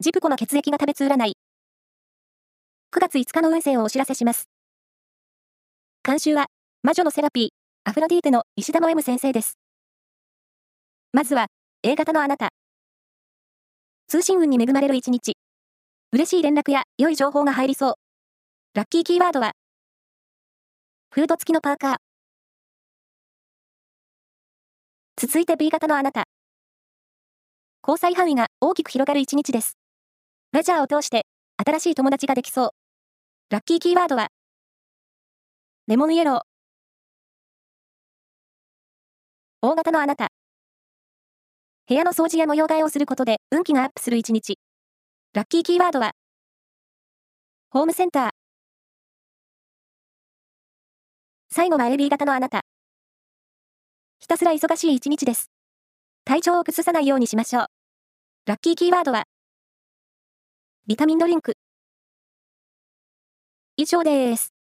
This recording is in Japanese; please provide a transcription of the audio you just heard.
ジプコの血液が食べつ占い。9月5日の運勢をお知らせします。監修は、魔女のセラピー、アフロディーテの石田の M 先生です。まずは、A 型のあなた。通信運に恵まれる一日。嬉しい連絡や良い情報が入りそう。ラッキーキーワードは、フード付きのパーカー。続いて B 型のあなた。交際範囲が大きく広がる一日です。レジャーを通して、新しい友達ができそう。ラッキーキーワードは、レモンイエロー。大型のあなた。部屋の掃除や模様替えをすることで運気がアップする一日。ラッキーキーワードは、ホームセンター。最後は AB 型のあなた。ひたすら忙しい一日です。体調を崩さないようにしましょう。ラッキーキーワードは、ビタミンドリンク。以上です。